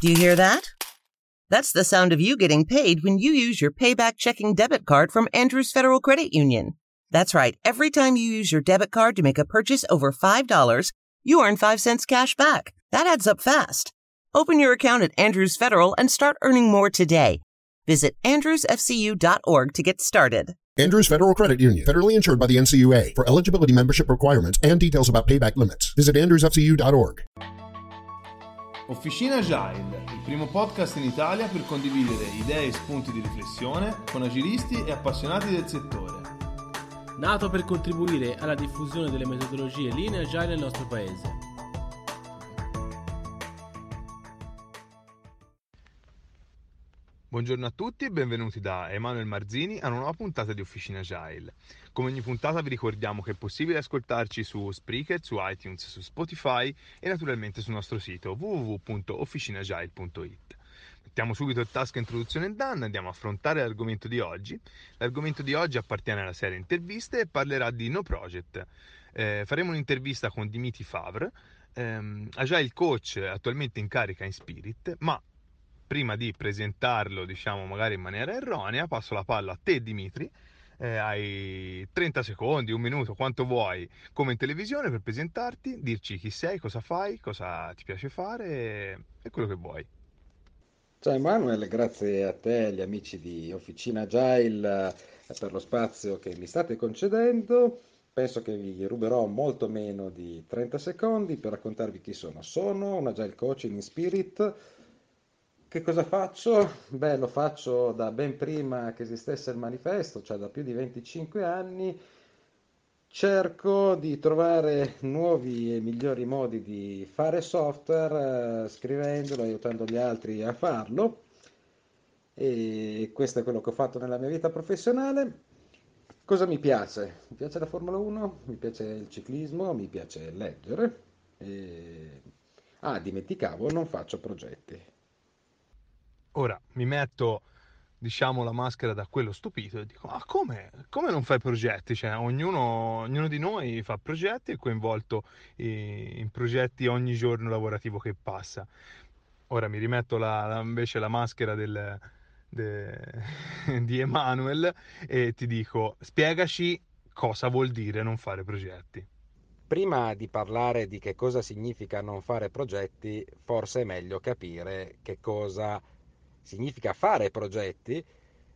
Do you hear that? That's the sound of you getting paid when you use your payback checking debit card from Andrews Federal Credit Union. That's right. Every time you use your debit card to make a purchase over $5, you earn 5 cents cash back. That adds up fast. Open your account at Andrews Federal and start earning more today. Visit andrewsfcu.org to get started. Andrews Federal Credit Union, federally insured by the NCUA. For eligibility membership requirements and details about payback limits, visit andrewsfcu.org. Officina Agile, il primo podcast in Italia per condividere idee e spunti di riflessione con agilisti e appassionati del settore. Nato per contribuire alla diffusione delle metodologie linee agile nel nostro paese. Buongiorno a tutti e benvenuti da Emanuele Marzini a una nuova puntata di Officina Agile. Come ogni puntata vi ricordiamo che è possibile ascoltarci su Spreaker, su iTunes, su Spotify e naturalmente sul nostro sito www.officinagile.it. Mettiamo subito il task introduzione done, andiamo a affrontare l'argomento di oggi. L'argomento di oggi appartiene alla serie interviste e parlerà di No Project. Eh, faremo un'intervista con Dimitri Favre, ehm, Agile Coach attualmente in carica in Spirit, ma prima di presentarlo, diciamo, magari in maniera erronea, passo la palla a te, Dimitri. Eh, hai 30 secondi, un minuto, quanto vuoi, come in televisione per presentarti, dirci chi sei, cosa fai, cosa ti piace fare e quello che vuoi. Ciao Emanuele, grazie a te e agli amici di Officina Agile eh, per lo spazio che mi state concedendo. Penso che vi ruberò molto meno di 30 secondi per raccontarvi chi sono. Sono un Agile Coach in Spirit, che cosa faccio? Beh, lo faccio da ben prima che esistesse il manifesto, cioè da più di 25 anni. Cerco di trovare nuovi e migliori modi di fare software, eh, scrivendolo, aiutando gli altri a farlo. E questo è quello che ho fatto nella mia vita professionale. Cosa mi piace? Mi piace la Formula 1, mi piace il ciclismo, mi piace leggere. E... Ah, dimenticavo, non faccio progetti. Ora mi metto, diciamo, la maschera da quello stupito e dico: Ma come? Come non fai progetti? Cioè, ognuno, ognuno di noi fa progetti, è coinvolto in progetti ogni giorno lavorativo che passa. Ora mi rimetto la, la, invece la maschera del, de, di Emanuel e ti dico: spiegaci cosa vuol dire non fare progetti. Prima di parlare di che cosa significa non fare progetti, forse è meglio capire che cosa significa fare progetti,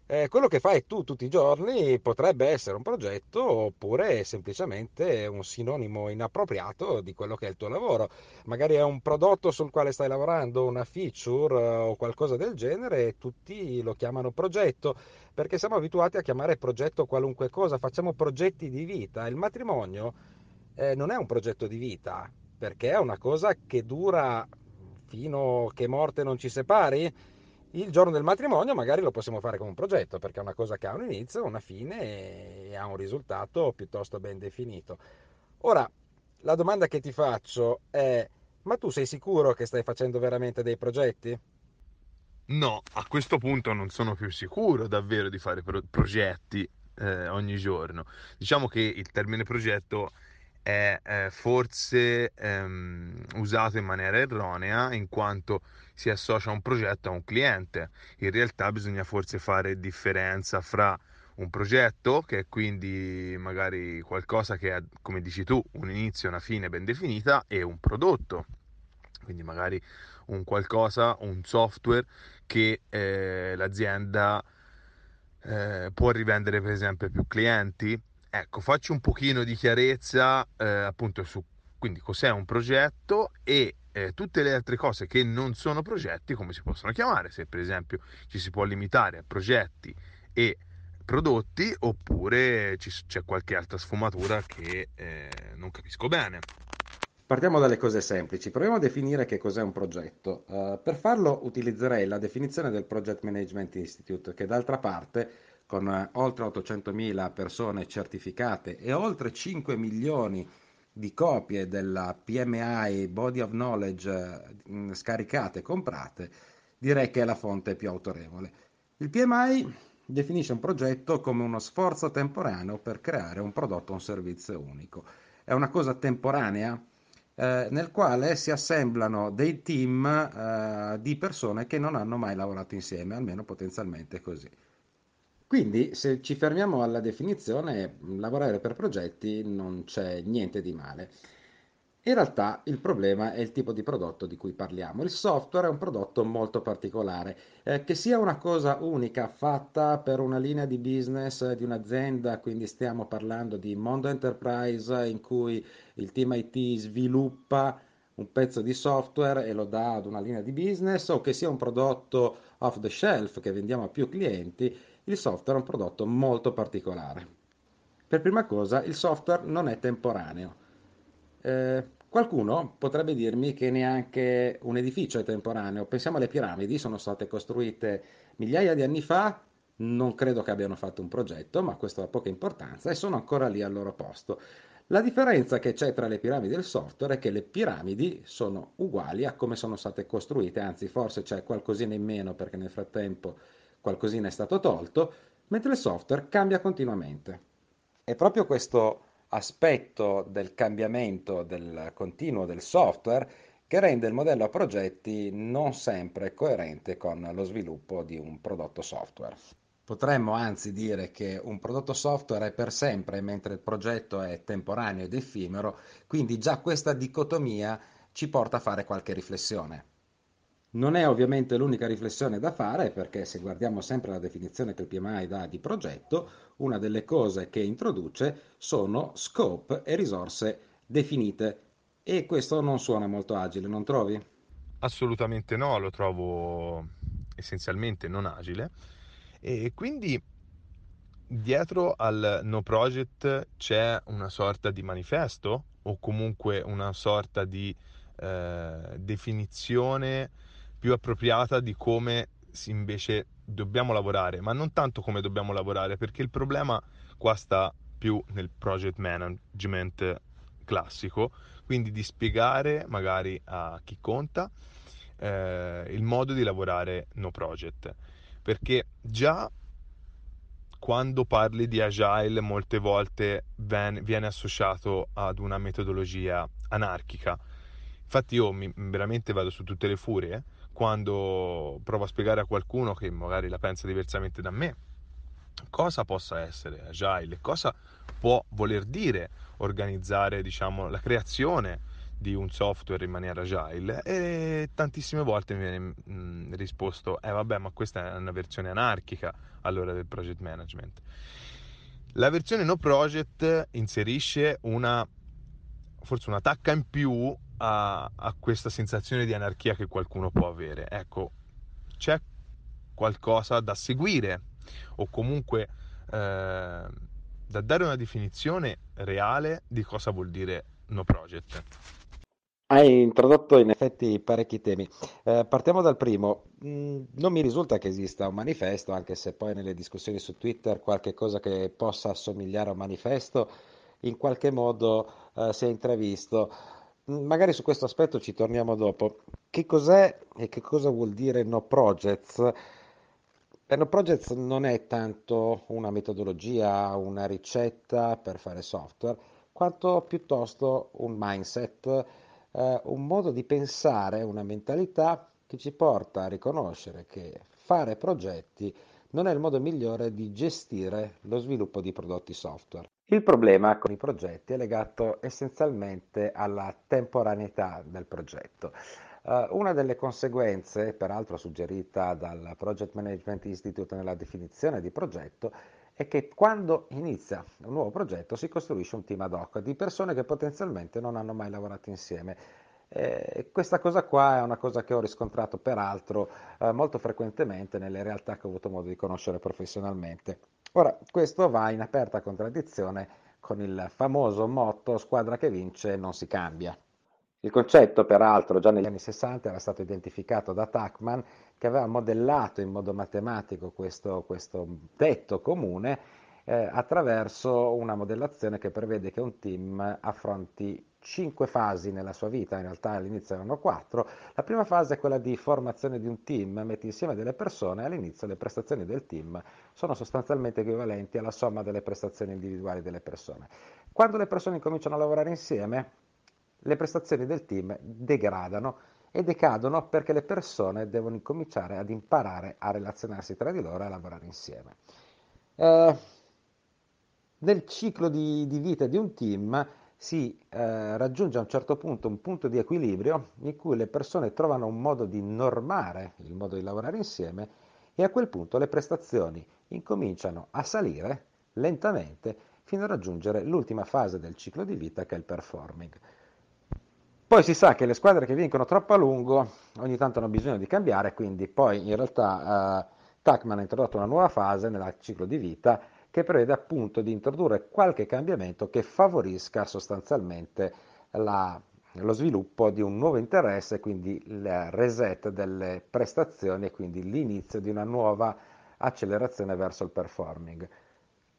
eh, quello che fai tu tutti i giorni potrebbe essere un progetto oppure semplicemente un sinonimo inappropriato di quello che è il tuo lavoro. Magari è un prodotto sul quale stai lavorando, una feature eh, o qualcosa del genere e tutti lo chiamano progetto perché siamo abituati a chiamare progetto qualunque cosa, facciamo progetti di vita. Il matrimonio eh, non è un progetto di vita perché è una cosa che dura fino che morte non ci separi il giorno del matrimonio magari lo possiamo fare come un progetto, perché è una cosa che ha un inizio, una fine e ha un risultato piuttosto ben definito. Ora, la domanda che ti faccio è, ma tu sei sicuro che stai facendo veramente dei progetti? No, a questo punto non sono più sicuro davvero di fare pro- progetti eh, ogni giorno. Diciamo che il termine progetto è eh, forse ehm, usato in maniera erronea in quanto si associa un progetto a un cliente. In realtà bisogna forse fare differenza fra un progetto, che è quindi magari qualcosa che ha, come dici tu, un inizio e una fine ben definita, e un prodotto. Quindi magari un qualcosa, un software che eh, l'azienda eh, può rivendere per esempio a più clienti Ecco, faccio un pochino di chiarezza eh, appunto su quindi cos'è un progetto e eh, tutte le altre cose che non sono progetti, come si possono chiamare, se per esempio ci si può limitare a progetti e prodotti oppure ci, c'è qualche altra sfumatura che eh, non capisco bene. Partiamo dalle cose semplici, proviamo a definire che cos'è un progetto. Uh, per farlo utilizzerei la definizione del Project Management Institute, che d'altra parte con eh, oltre 800.000 persone certificate e oltre 5 milioni di copie della PMI Body of Knowledge eh, scaricate e comprate, direi che è la fonte più autorevole. Il PMI definisce un progetto come uno sforzo temporaneo per creare un prodotto o un servizio unico. È una cosa temporanea eh, nel quale si assemblano dei team eh, di persone che non hanno mai lavorato insieme, almeno potenzialmente così. Quindi, se ci fermiamo alla definizione, lavorare per progetti non c'è niente di male. In realtà il problema è il tipo di prodotto di cui parliamo. Il software è un prodotto molto particolare, eh, che sia una cosa unica fatta per una linea di business di un'azienda, quindi stiamo parlando di mondo enterprise in cui il team IT sviluppa un pezzo di software e lo dà ad una linea di business, o che sia un prodotto off the shelf che vendiamo a più clienti, il software è un prodotto molto particolare. Per prima cosa, il software non è temporaneo. Eh, qualcuno potrebbe dirmi che neanche un edificio è temporaneo. Pensiamo alle piramidi, sono state costruite migliaia di anni fa, non credo che abbiano fatto un progetto, ma questo ha poca importanza e sono ancora lì al loro posto. La differenza che c'è tra le piramidi e il software è che le piramidi sono uguali a come sono state costruite, anzi forse c'è qualcosina in meno perché nel frattempo qualcosina è stato tolto, mentre il software cambia continuamente. È proprio questo aspetto del cambiamento del continuo del software che rende il modello a progetti non sempre coerente con lo sviluppo di un prodotto software. Potremmo anzi dire che un prodotto software è per sempre, mentre il progetto è temporaneo ed effimero, quindi già questa dicotomia ci porta a fare qualche riflessione. Non è ovviamente l'unica riflessione da fare perché se guardiamo sempre la definizione che il PMI dà di progetto, una delle cose che introduce sono scope e risorse definite e questo non suona molto agile, non trovi? Assolutamente no, lo trovo essenzialmente non agile e quindi dietro al no project c'è una sorta di manifesto o comunque una sorta di eh, definizione più appropriata di come invece dobbiamo lavorare, ma non tanto come dobbiamo lavorare, perché il problema qua sta più nel project management classico, quindi di spiegare magari a chi conta eh, il modo di lavorare no project, perché già quando parli di agile molte volte viene associato ad una metodologia anarchica. Infatti io mi, veramente vado su tutte le furie quando provo a spiegare a qualcuno che magari la pensa diversamente da me cosa possa essere agile, cosa può voler dire organizzare diciamo, la creazione di un software in maniera agile e tantissime volte mi viene mm, risposto eh vabbè ma questa è una versione anarchica allora del project management. La versione no project inserisce una forse una tacca in più a, a questa sensazione di anarchia che qualcuno può avere. Ecco, c'è qualcosa da seguire o comunque eh, da dare una definizione reale di cosa vuol dire no project. Hai introdotto in effetti parecchi temi. Eh, partiamo dal primo. Mm, non mi risulta che esista un manifesto, anche se poi nelle discussioni su Twitter qualche cosa che possa assomigliare a un manifesto in qualche modo eh, si è intravisto. Mm, magari su questo aspetto ci torniamo dopo. Che cos'è e che cosa vuol dire no projects? Per no projects non è tanto una metodologia, una ricetta per fare software, quanto piuttosto un mindset, eh, un modo di pensare, una mentalità che ci porta a riconoscere che fare progetti non è il modo migliore di gestire lo sviluppo di prodotti software. Il problema con i progetti è legato essenzialmente alla temporaneità del progetto. Uh, una delle conseguenze, peraltro suggerita dal Project Management Institute nella definizione di progetto, è che quando inizia un nuovo progetto si costruisce un team ad hoc di persone che potenzialmente non hanno mai lavorato insieme. Eh, questa cosa qua è una cosa che ho riscontrato peraltro eh, molto frequentemente nelle realtà che ho avuto modo di conoscere professionalmente. Ora, questo va in aperta contraddizione con il famoso motto squadra che vince non si cambia. Il concetto, peraltro, già negli anni 60 era stato identificato da Tuckman, che aveva modellato in modo matematico questo, questo tetto comune eh, attraverso una modellazione che prevede che un team affronti cinque fasi nella sua vita, in realtà all'inizio erano quattro. La prima fase è quella di formazione di un team, metti insieme delle persone all'inizio le prestazioni del team sono sostanzialmente equivalenti alla somma delle prestazioni individuali delle persone. Quando le persone cominciano a lavorare insieme, le prestazioni del team degradano e decadono perché le persone devono incominciare ad imparare a relazionarsi tra di loro e a lavorare insieme. Eh, nel ciclo di, di, vita di un team si eh, raggiunge a un certo punto un punto di equilibrio in cui le persone trovano un modo di normare il modo di lavorare insieme e a quel punto le prestazioni incominciano a salire lentamente fino a raggiungere l'ultima fase del ciclo di vita che è il performing. Poi si sa che le squadre che vincono troppo a lungo ogni tanto hanno bisogno di cambiare, quindi poi in realtà eh, Tuckman ha introdotto una nuova fase nel ciclo di vita che prevede appunto di introdurre qualche cambiamento che favorisca sostanzialmente la, lo sviluppo di un nuovo interesse, quindi il reset delle prestazioni e quindi l'inizio di una nuova accelerazione verso il performing.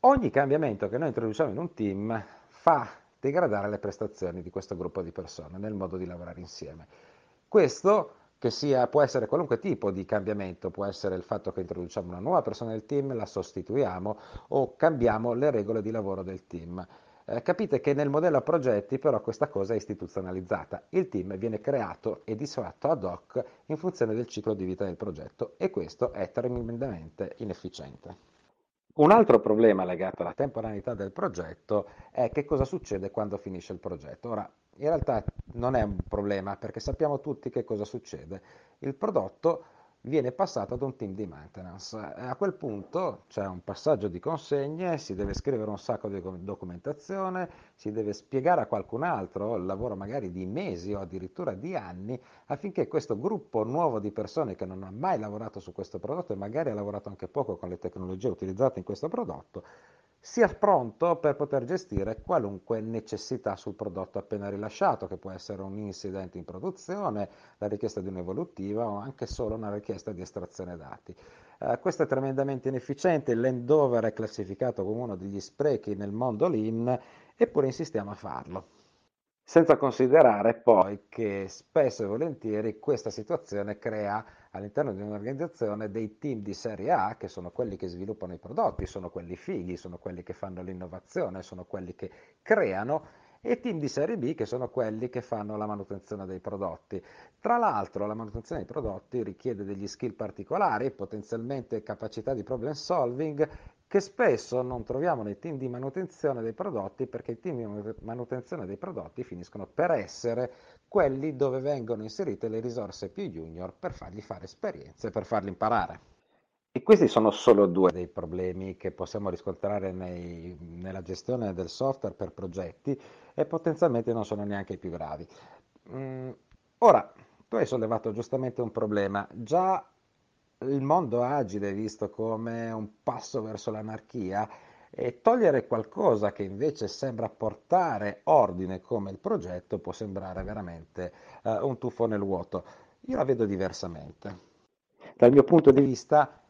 Ogni cambiamento che noi introduciamo in un team fa degradare le prestazioni di questo gruppo di persone nel modo di lavorare insieme. Questo che sia, può essere qualunque tipo di cambiamento, può essere il fatto che introduciamo una nuova persona nel team, la sostituiamo o cambiamo le regole di lavoro del team. Eh, capite che nel modello a progetti però questa cosa è istituzionalizzata. Il team viene creato e disfatto ad hoc in funzione del ciclo di vita del progetto e questo è tremendamente inefficiente. Un altro problema legato alla temporaneità del progetto è che cosa succede quando finisce il progetto. Ora, in realtà non è un problema perché sappiamo tutti che cosa succede. Il prodotto viene passato ad un team di maintenance. A quel punto c'è un passaggio di consegne, si deve scrivere un sacco di documentazione, si deve spiegare a qualcun altro il lavoro magari di mesi o addirittura di anni affinché questo gruppo nuovo di persone che non ha mai lavorato su questo prodotto e magari ha lavorato anche poco con le tecnologie utilizzate in questo prodotto sia pronto per poter gestire qualunque necessità sul prodotto appena rilasciato, che può essere un incidente in produzione, la richiesta di un'evolutiva o anche solo una richiesta di estrazione dati. Eh, questo è tremendamente inefficiente, il Landover è classificato come uno degli sprechi nel mondo lean, eppure insistiamo a farlo. Senza considerare poi che spesso e volentieri questa situazione crea all'interno di un'organizzazione dei team di serie A, che sono quelli che sviluppano i prodotti, sono quelli fighi, sono quelli che fanno l'innovazione, sono quelli che creano, e team di serie B, che sono quelli che fanno la manutenzione dei prodotti. Tra l'altro la manutenzione dei prodotti richiede degli skill particolari, potenzialmente capacità di problem solving, che spesso non troviamo nei team di manutenzione dei prodotti perché i team di manutenzione dei prodotti finiscono per essere quelli dove vengono inserite le risorse più junior per fargli fare esperienze, per farli imparare. E questi sono solo due dei problemi che possiamo riscontrare nei, nella gestione del software per progetti e potenzialmente non sono neanche i più gravi. Mm, ora, tu hai sollevato giustamente un problema. Già il mondo agile visto come un passo verso l'anarchia e togliere qualcosa che invece sembra portare ordine come il progetto può sembrare veramente uh, un tuffo nel vuoto. Io la vedo diversamente. Dal mio punto di vista,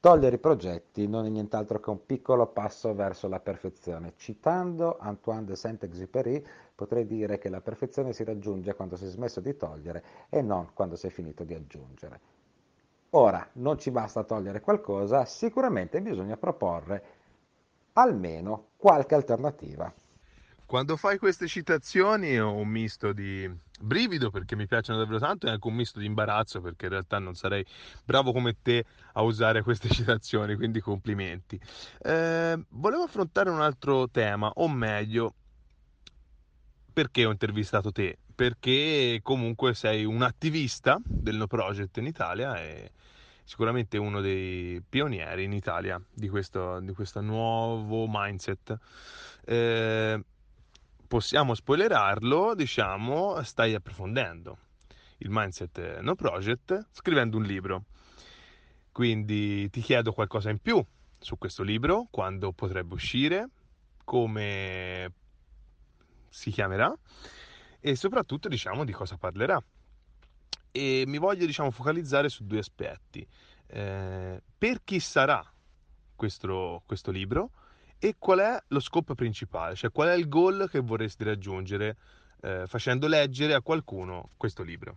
togliere i progetti non è nient'altro che un piccolo passo verso la perfezione. Citando Antoine de Saint-Exupéry, potrei dire che la perfezione si raggiunge quando si è smesso di togliere e non quando si è finito di aggiungere. Ora, non ci basta togliere qualcosa, sicuramente bisogna proporre almeno qualche alternativa. Quando fai queste citazioni ho un misto di brivido perché mi piacciono davvero tanto e anche un misto di imbarazzo perché in realtà non sarei bravo come te a usare queste citazioni, quindi complimenti. Eh, volevo affrontare un altro tema, o meglio, perché ho intervistato te? Perché comunque sei un attivista del No Project in Italia e sicuramente uno dei pionieri in Italia di questo, di questo nuovo mindset. Eh, possiamo spoilerarlo, diciamo, stai approfondendo il mindset no project scrivendo un libro. Quindi ti chiedo qualcosa in più su questo libro, quando potrebbe uscire, come si chiamerà e soprattutto diciamo di cosa parlerà e mi voglio diciamo focalizzare su due aspetti. Eh, per chi sarà questo, questo libro e qual è lo scopo principale, cioè qual è il goal che vorresti raggiungere eh, facendo leggere a qualcuno questo libro.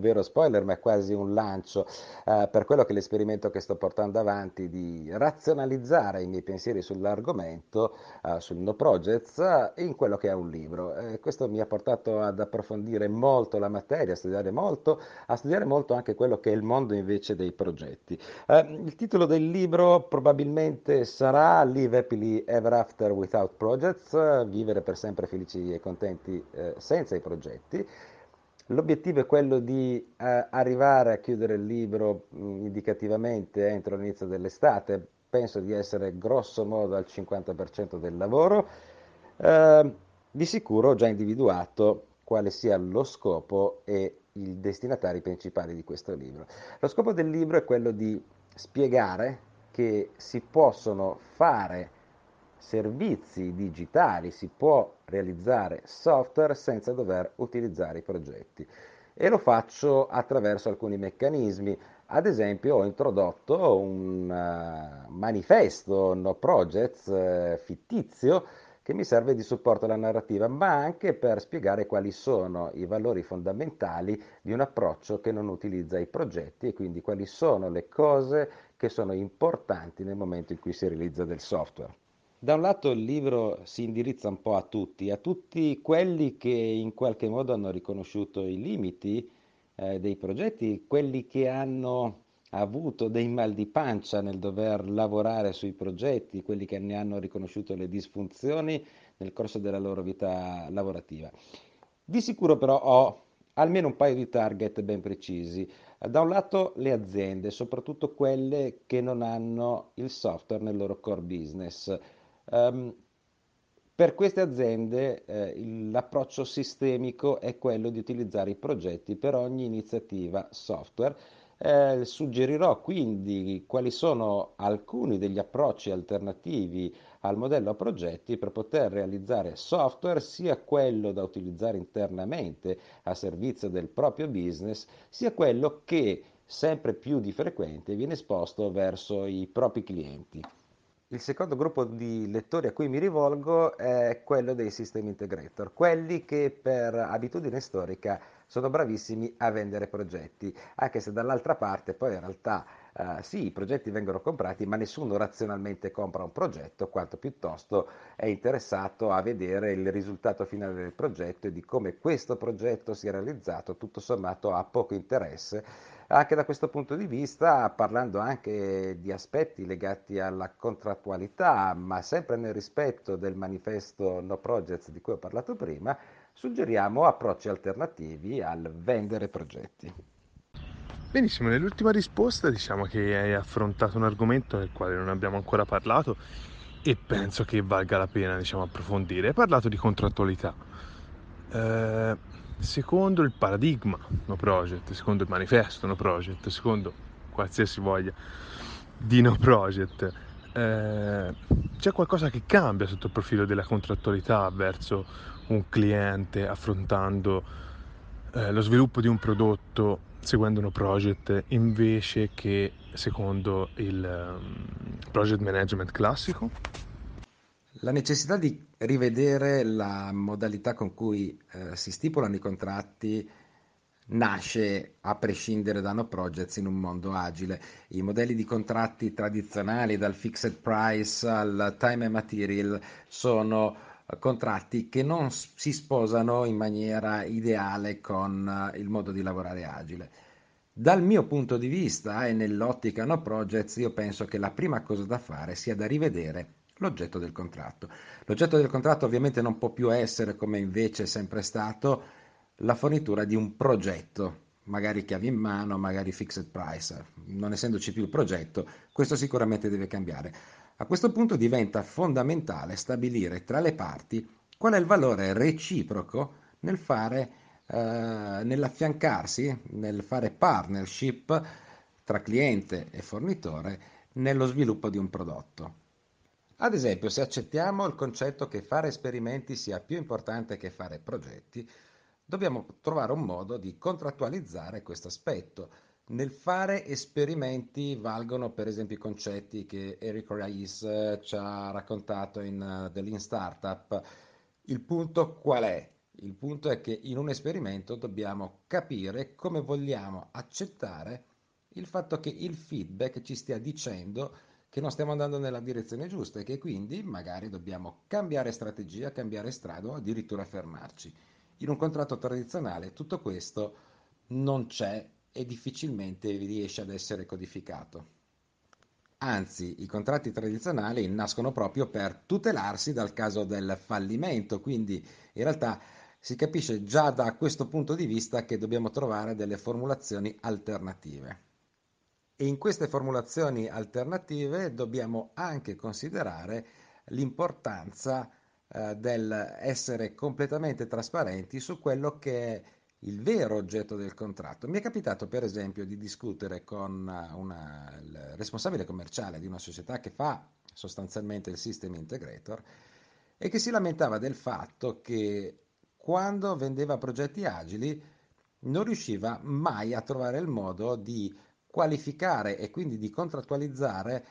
Vero spoiler, ma è quasi un lancio eh, per quello che è l'esperimento che sto portando avanti di razionalizzare i miei pensieri sull'argomento, eh, sul No Projects, eh, in quello che è un libro. Eh, questo mi ha portato ad approfondire molto la materia, a studiare molto, a studiare molto anche quello che è il mondo invece dei progetti. Eh, il titolo del libro probabilmente sarà Live Happily Ever After Without Projects, vivere per sempre felici e contenti eh, senza i progetti. L'obiettivo è quello di eh, arrivare a chiudere il libro mh, indicativamente entro l'inizio dell'estate, penso di essere grosso modo al 50% del lavoro. Eh, di sicuro ho già individuato quale sia lo scopo e i destinatari principali di questo libro. Lo scopo del libro è quello di spiegare che si possono fare servizi digitali, si può realizzare software senza dover utilizzare i progetti. E lo faccio attraverso alcuni meccanismi. Ad esempio ho introdotto un uh, manifesto no projects uh, fittizio che mi serve di supporto alla narrativa, ma anche per spiegare quali sono i valori fondamentali di un approccio che non utilizza i progetti e quindi quali sono le cose che sono importanti nel momento in cui si realizza del software. Da un lato il libro si indirizza un po' a tutti, a tutti quelli che in qualche modo hanno riconosciuto i limiti eh, dei progetti, quelli che hanno avuto dei mal di pancia nel dover lavorare sui progetti, quelli che ne hanno riconosciuto le disfunzioni nel corso della loro vita lavorativa. Di sicuro però ho almeno un paio di target ben precisi. Da un lato le aziende, soprattutto quelle che non hanno il software nel loro core business Um, per queste aziende eh, l'approccio sistemico è quello di utilizzare i progetti per ogni iniziativa software. Eh, suggerirò quindi quali sono alcuni degli approcci alternativi al modello a progetti per poter realizzare software, sia quello da utilizzare internamente a servizio del proprio business, sia quello che sempre più di frequente viene esposto verso i propri clienti. Il secondo gruppo di lettori a cui mi rivolgo è quello dei system integrator, quelli che per abitudine storica sono bravissimi a vendere progetti, anche se dall'altra parte poi in realtà eh, sì, i progetti vengono comprati, ma nessuno razionalmente compra un progetto, quanto piuttosto è interessato a vedere il risultato finale del progetto e di come questo progetto sia realizzato, tutto sommato ha poco interesse anche da questo punto di vista, parlando anche di aspetti legati alla contrattualità, ma sempre nel rispetto del manifesto No Projects di cui ho parlato prima, suggeriamo approcci alternativi al vendere progetti. Benissimo, nell'ultima risposta diciamo che hai affrontato un argomento del quale non abbiamo ancora parlato e penso che valga la pena diciamo, approfondire. Hai parlato di contrattualità. Eh, secondo il paradigma No Project, secondo il manifesto No Project, secondo qualsiasi voglia di No Project, eh, c'è qualcosa che cambia sotto il profilo della contrattualità verso un cliente affrontando eh, lo sviluppo di un prodotto seguendo No Project invece che secondo il um, project management classico? La necessità di rivedere la modalità con cui eh, si stipulano i contratti nasce a prescindere da no projects in un mondo agile. I modelli di contratti tradizionali, dal fixed price al time and material, sono eh, contratti che non si sposano in maniera ideale con eh, il modo di lavorare agile. Dal mio punto di vista e nell'ottica no projects, io penso che la prima cosa da fare sia da rivedere l'oggetto del contratto. L'oggetto del contratto ovviamente non può più essere, come invece è sempre stato, la fornitura di un progetto, magari chiavi in mano, magari fixed price. Non essendoci più il progetto, questo sicuramente deve cambiare. A questo punto diventa fondamentale stabilire tra le parti qual è il valore reciproco nel fare, eh, nell'affiancarsi, nel fare partnership tra cliente e fornitore nello sviluppo di un prodotto. Ad esempio, se accettiamo il concetto che fare esperimenti sia più importante che fare progetti, dobbiamo trovare un modo di contrattualizzare questo aspetto. Nel fare esperimenti valgono per esempio i concetti che Eric Ries eh, ci ha raccontato in uh, The Lean Startup. Il punto qual è? Il punto è che in un esperimento dobbiamo capire come vogliamo accettare il fatto che il feedback ci stia dicendo che non stiamo andando nella direzione giusta e che quindi magari dobbiamo cambiare strategia, cambiare strada o addirittura fermarci. In un contratto tradizionale tutto questo non c'è e difficilmente riesce ad essere codificato. Anzi, i contratti tradizionali nascono proprio per tutelarsi dal caso del fallimento, quindi in realtà si capisce già da questo punto di vista che dobbiamo trovare delle formulazioni alternative. E in queste formulazioni alternative dobbiamo anche considerare l'importanza eh, dell'essere completamente trasparenti su quello che è il vero oggetto del contratto. Mi è capitato per esempio di discutere con una, il responsabile commerciale di una società che fa sostanzialmente il system integrator e che si lamentava del fatto che quando vendeva progetti agili non riusciva mai a trovare il modo di qualificare e quindi di contrattualizzare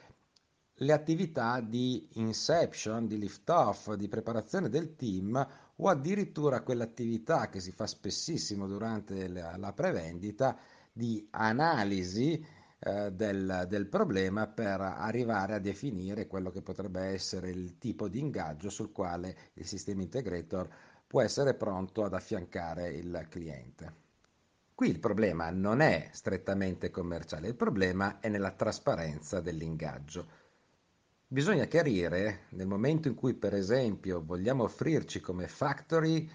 le attività di inception, di lift off, di preparazione del team o addirittura quell'attività che si fa spessissimo durante la, la prevendita di analisi eh, del, del, problema per arrivare a definire quello che potrebbe essere il tipo di ingaggio sul quale il sistema integrator può essere pronto ad affiancare il cliente. Qui il problema non è strettamente commerciale, il problema è nella trasparenza dell'ingaggio. Bisogna chiarire nel momento in cui, per esempio, vogliamo offrirci come factory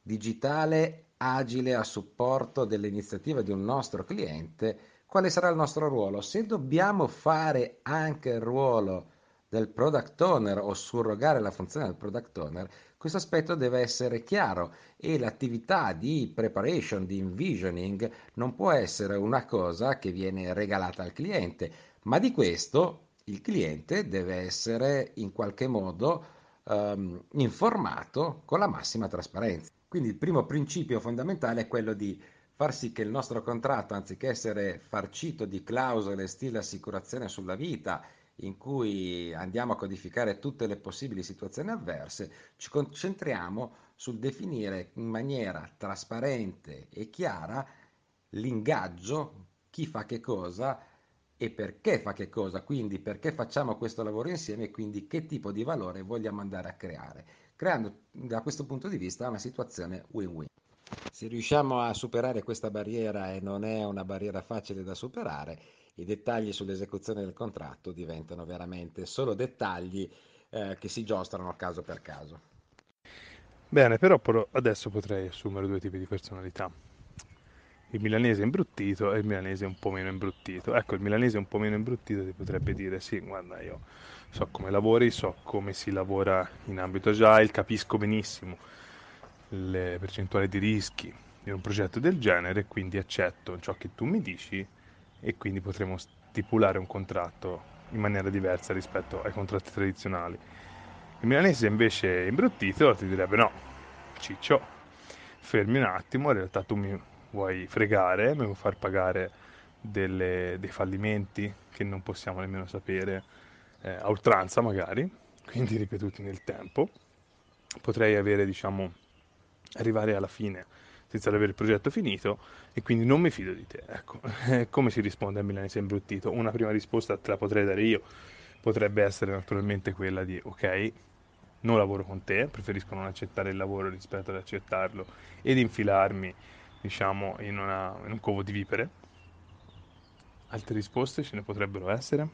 digitale agile a supporto dell'iniziativa di un nostro cliente, quale sarà il nostro ruolo? Se dobbiamo fare anche il ruolo del product owner o surrogare la funzione del product owner, questo aspetto deve essere chiaro e l'attività di preparation, di envisioning non può essere una cosa che viene regalata al cliente, ma di questo il cliente deve essere in qualche modo um, informato con la massima trasparenza. Quindi il primo principio fondamentale è quello di far sì che il nostro contratto, anziché essere farcito di clausole stile assicurazione sulla vita in cui andiamo a codificare tutte le possibili situazioni avverse, ci concentriamo sul definire in maniera trasparente e chiara l'ingaggio, chi fa che cosa e perché fa che cosa, quindi perché facciamo questo lavoro insieme e quindi che tipo di valore vogliamo andare a creare, creando da questo punto di vista una situazione win-win. Se riusciamo a superare questa barriera e non è una barriera facile da superare, i dettagli sull'esecuzione del contratto diventano veramente solo dettagli eh, che si giostrano caso per caso. Bene, però adesso potrei assumere due tipi di personalità. Il milanese imbruttito e il milanese un po' meno imbruttito. Ecco, il milanese un po' meno imbruttito ti potrebbe dire sì, guarda, io so come lavori, so come si lavora in ambito agile, capisco benissimo le percentuali di rischi di un progetto del genere, quindi accetto ciò che tu mi dici e quindi potremo stipulare un contratto in maniera diversa rispetto ai contratti tradizionali. Il milanese invece imbruttito ti direbbe no, ciccio, fermi un attimo, in realtà tu mi vuoi fregare, mi vuoi far pagare delle, dei fallimenti che non possiamo nemmeno sapere eh, a oltranza magari, quindi ripetuti nel tempo. Potrei avere, diciamo, arrivare alla fine senza avere il progetto finito e quindi non mi fido di te. Ecco, come si risponde a milanese imbruttito? Una prima risposta te la potrei dare io, potrebbe essere naturalmente quella di ok, non lavoro con te, preferisco non accettare il lavoro rispetto ad accettarlo ed infilarmi, diciamo, in, una, in un covo di vipere. Altre risposte ce ne potrebbero essere?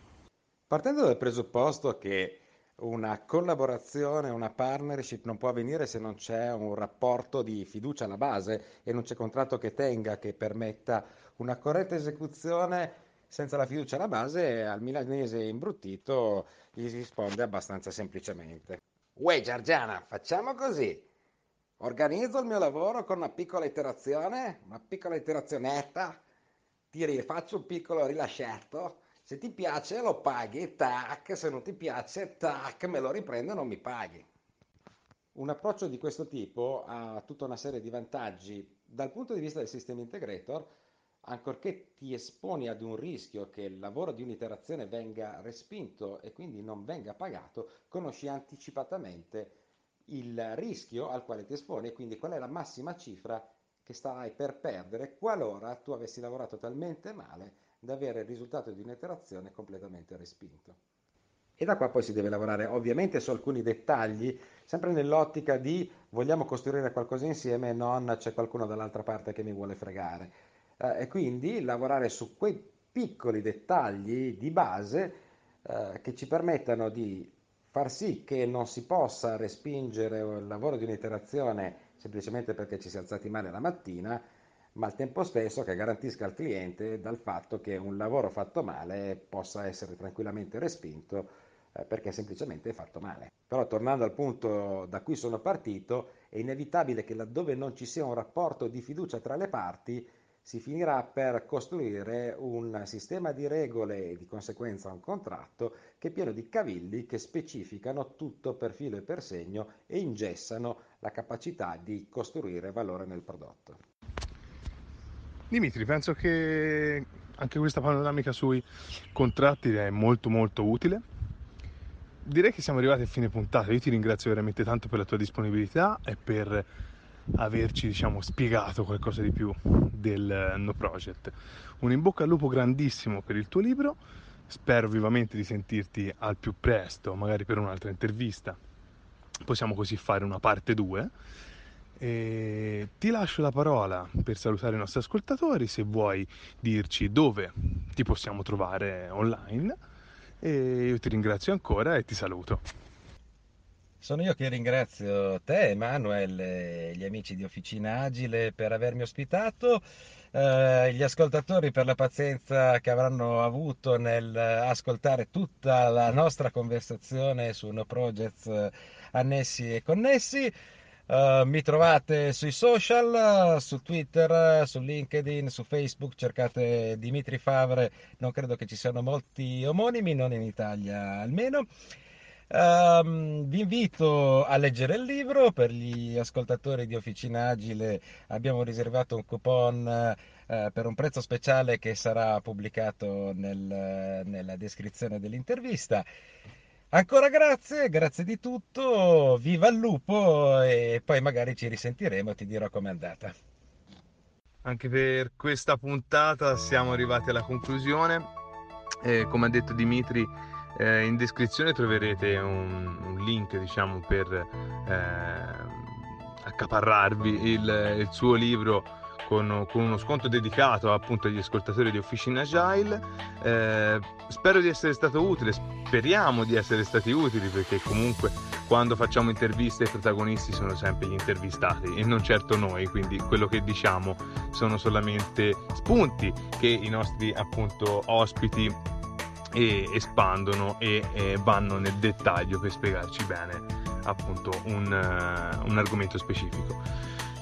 Partendo dal presupposto che una collaborazione, una partnership non può avvenire se non c'è un rapporto di fiducia alla base e non c'è contratto che tenga, che permetta una corretta esecuzione senza la fiducia alla base, al milanese imbruttito gli risponde abbastanza semplicemente. Uè Giorgiana, facciamo così. Organizzo il mio lavoro con una piccola iterazione, una piccola iterazionetta, ti faccio un piccolo rilascetto, se ti piace lo paghi, tac, se non ti piace, tac, me lo riprendo e non mi paghi. Un approccio di questo tipo ha tutta una serie di vantaggi dal punto di vista del sistema integrator, ancorché ti esponi ad un rischio che il lavoro di un'iterazione venga respinto e quindi non venga pagato, conosci anticipatamente il rischio al quale ti esponi e quindi qual è la massima cifra che stai per perdere qualora tu avessi lavorato talmente male da avere il risultato di un'iterazione completamente respinto. E da qua poi si deve lavorare ovviamente su alcuni dettagli, sempre nell'ottica di vogliamo costruire qualcosa insieme e non c'è qualcuno dall'altra parte che mi vuole fregare. Eh, e quindi lavorare su quei piccoli dettagli di base eh, che ci permettano di far sì che non si possa respingere il lavoro di un'iterazione semplicemente perché ci si è alzati male la mattina, ma al tempo stesso che garantisca al cliente dal fatto che un lavoro fatto male possa essere tranquillamente respinto eh, perché semplicemente è fatto male. Però tornando al punto da cui sono partito, è inevitabile che laddove non ci sia un rapporto di fiducia tra le parti, si finirà per costruire un sistema di regole e di conseguenza un contratto che è pieno di cavilli che specificano tutto per filo e per segno e ingessano la capacità di costruire valore nel prodotto. Dimitri, penso che anche questa panoramica sui contratti è molto molto utile direi che siamo arrivati a fine puntata. Io ti ringrazio veramente tanto per la tua disponibilità e per averci diciamo, spiegato qualcosa di più del No Project. Un in bocca al lupo grandissimo per il tuo libro. Spero vivamente di sentirti al più presto, magari per un'altra intervista. Possiamo così fare una parte 2. E ti lascio la parola per salutare i nostri ascoltatori, se vuoi dirci dove ti possiamo trovare online e io ti ringrazio ancora e ti saluto. Sono io che ringrazio te, Emanuel, e gli amici di Officina Agile per avermi ospitato, eh, gli ascoltatori per la pazienza che avranno avuto nel ascoltare tutta la nostra conversazione su No Projects annessi e connessi. Uh, mi trovate sui social, su Twitter, su LinkedIn, su Facebook, cercate Dimitri Favre, non credo che ci siano molti omonimi, non in Italia almeno. Um, vi invito a leggere il libro, per gli ascoltatori di Officina Agile abbiamo riservato un coupon uh, per un prezzo speciale che sarà pubblicato nel, nella descrizione dell'intervista. Ancora grazie, grazie di tutto, viva il lupo e poi magari ci risentiremo e ti dirò com'è andata. Anche per questa puntata siamo arrivati alla conclusione. Eh, come ha detto Dimitri, eh, in descrizione troverete un, un link diciamo, per eh, accaparrarvi il, il suo libro con, con, uno sconto dedicato appunto agli ascoltatori di Officina Agile. Eh, spero di essere stato utile, speriamo di essere stati utili perché comunque quando facciamo interviste i protagonisti sono sempre gli intervistati e non certo noi, quindi quello che diciamo sono solamente spunti che i nostri appunto ospiti e espandono e, e vanno nel dettaglio per spiegarci bene appunto un, uh, un argomento specifico.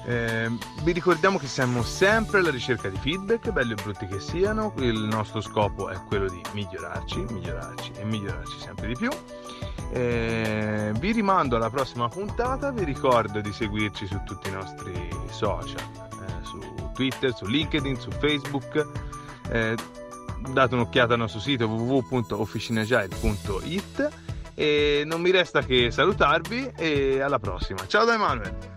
Eh, vi ricordiamo che siamo sempre alla ricerca di feedback, belli o brutti che siano, il nostro scopo è quello di migliorarci, migliorarci e migliorarci sempre di più. Eh, vi rimando alla prossima puntata, vi ricordo di seguirci su tutti i nostri social, eh, su Twitter, su LinkedIn, su Facebook. Eh, date un'occhiata al nostro sito www.officinagile.it e non mi resta che salutarvi e alla prossima. Ciao da Emanuele!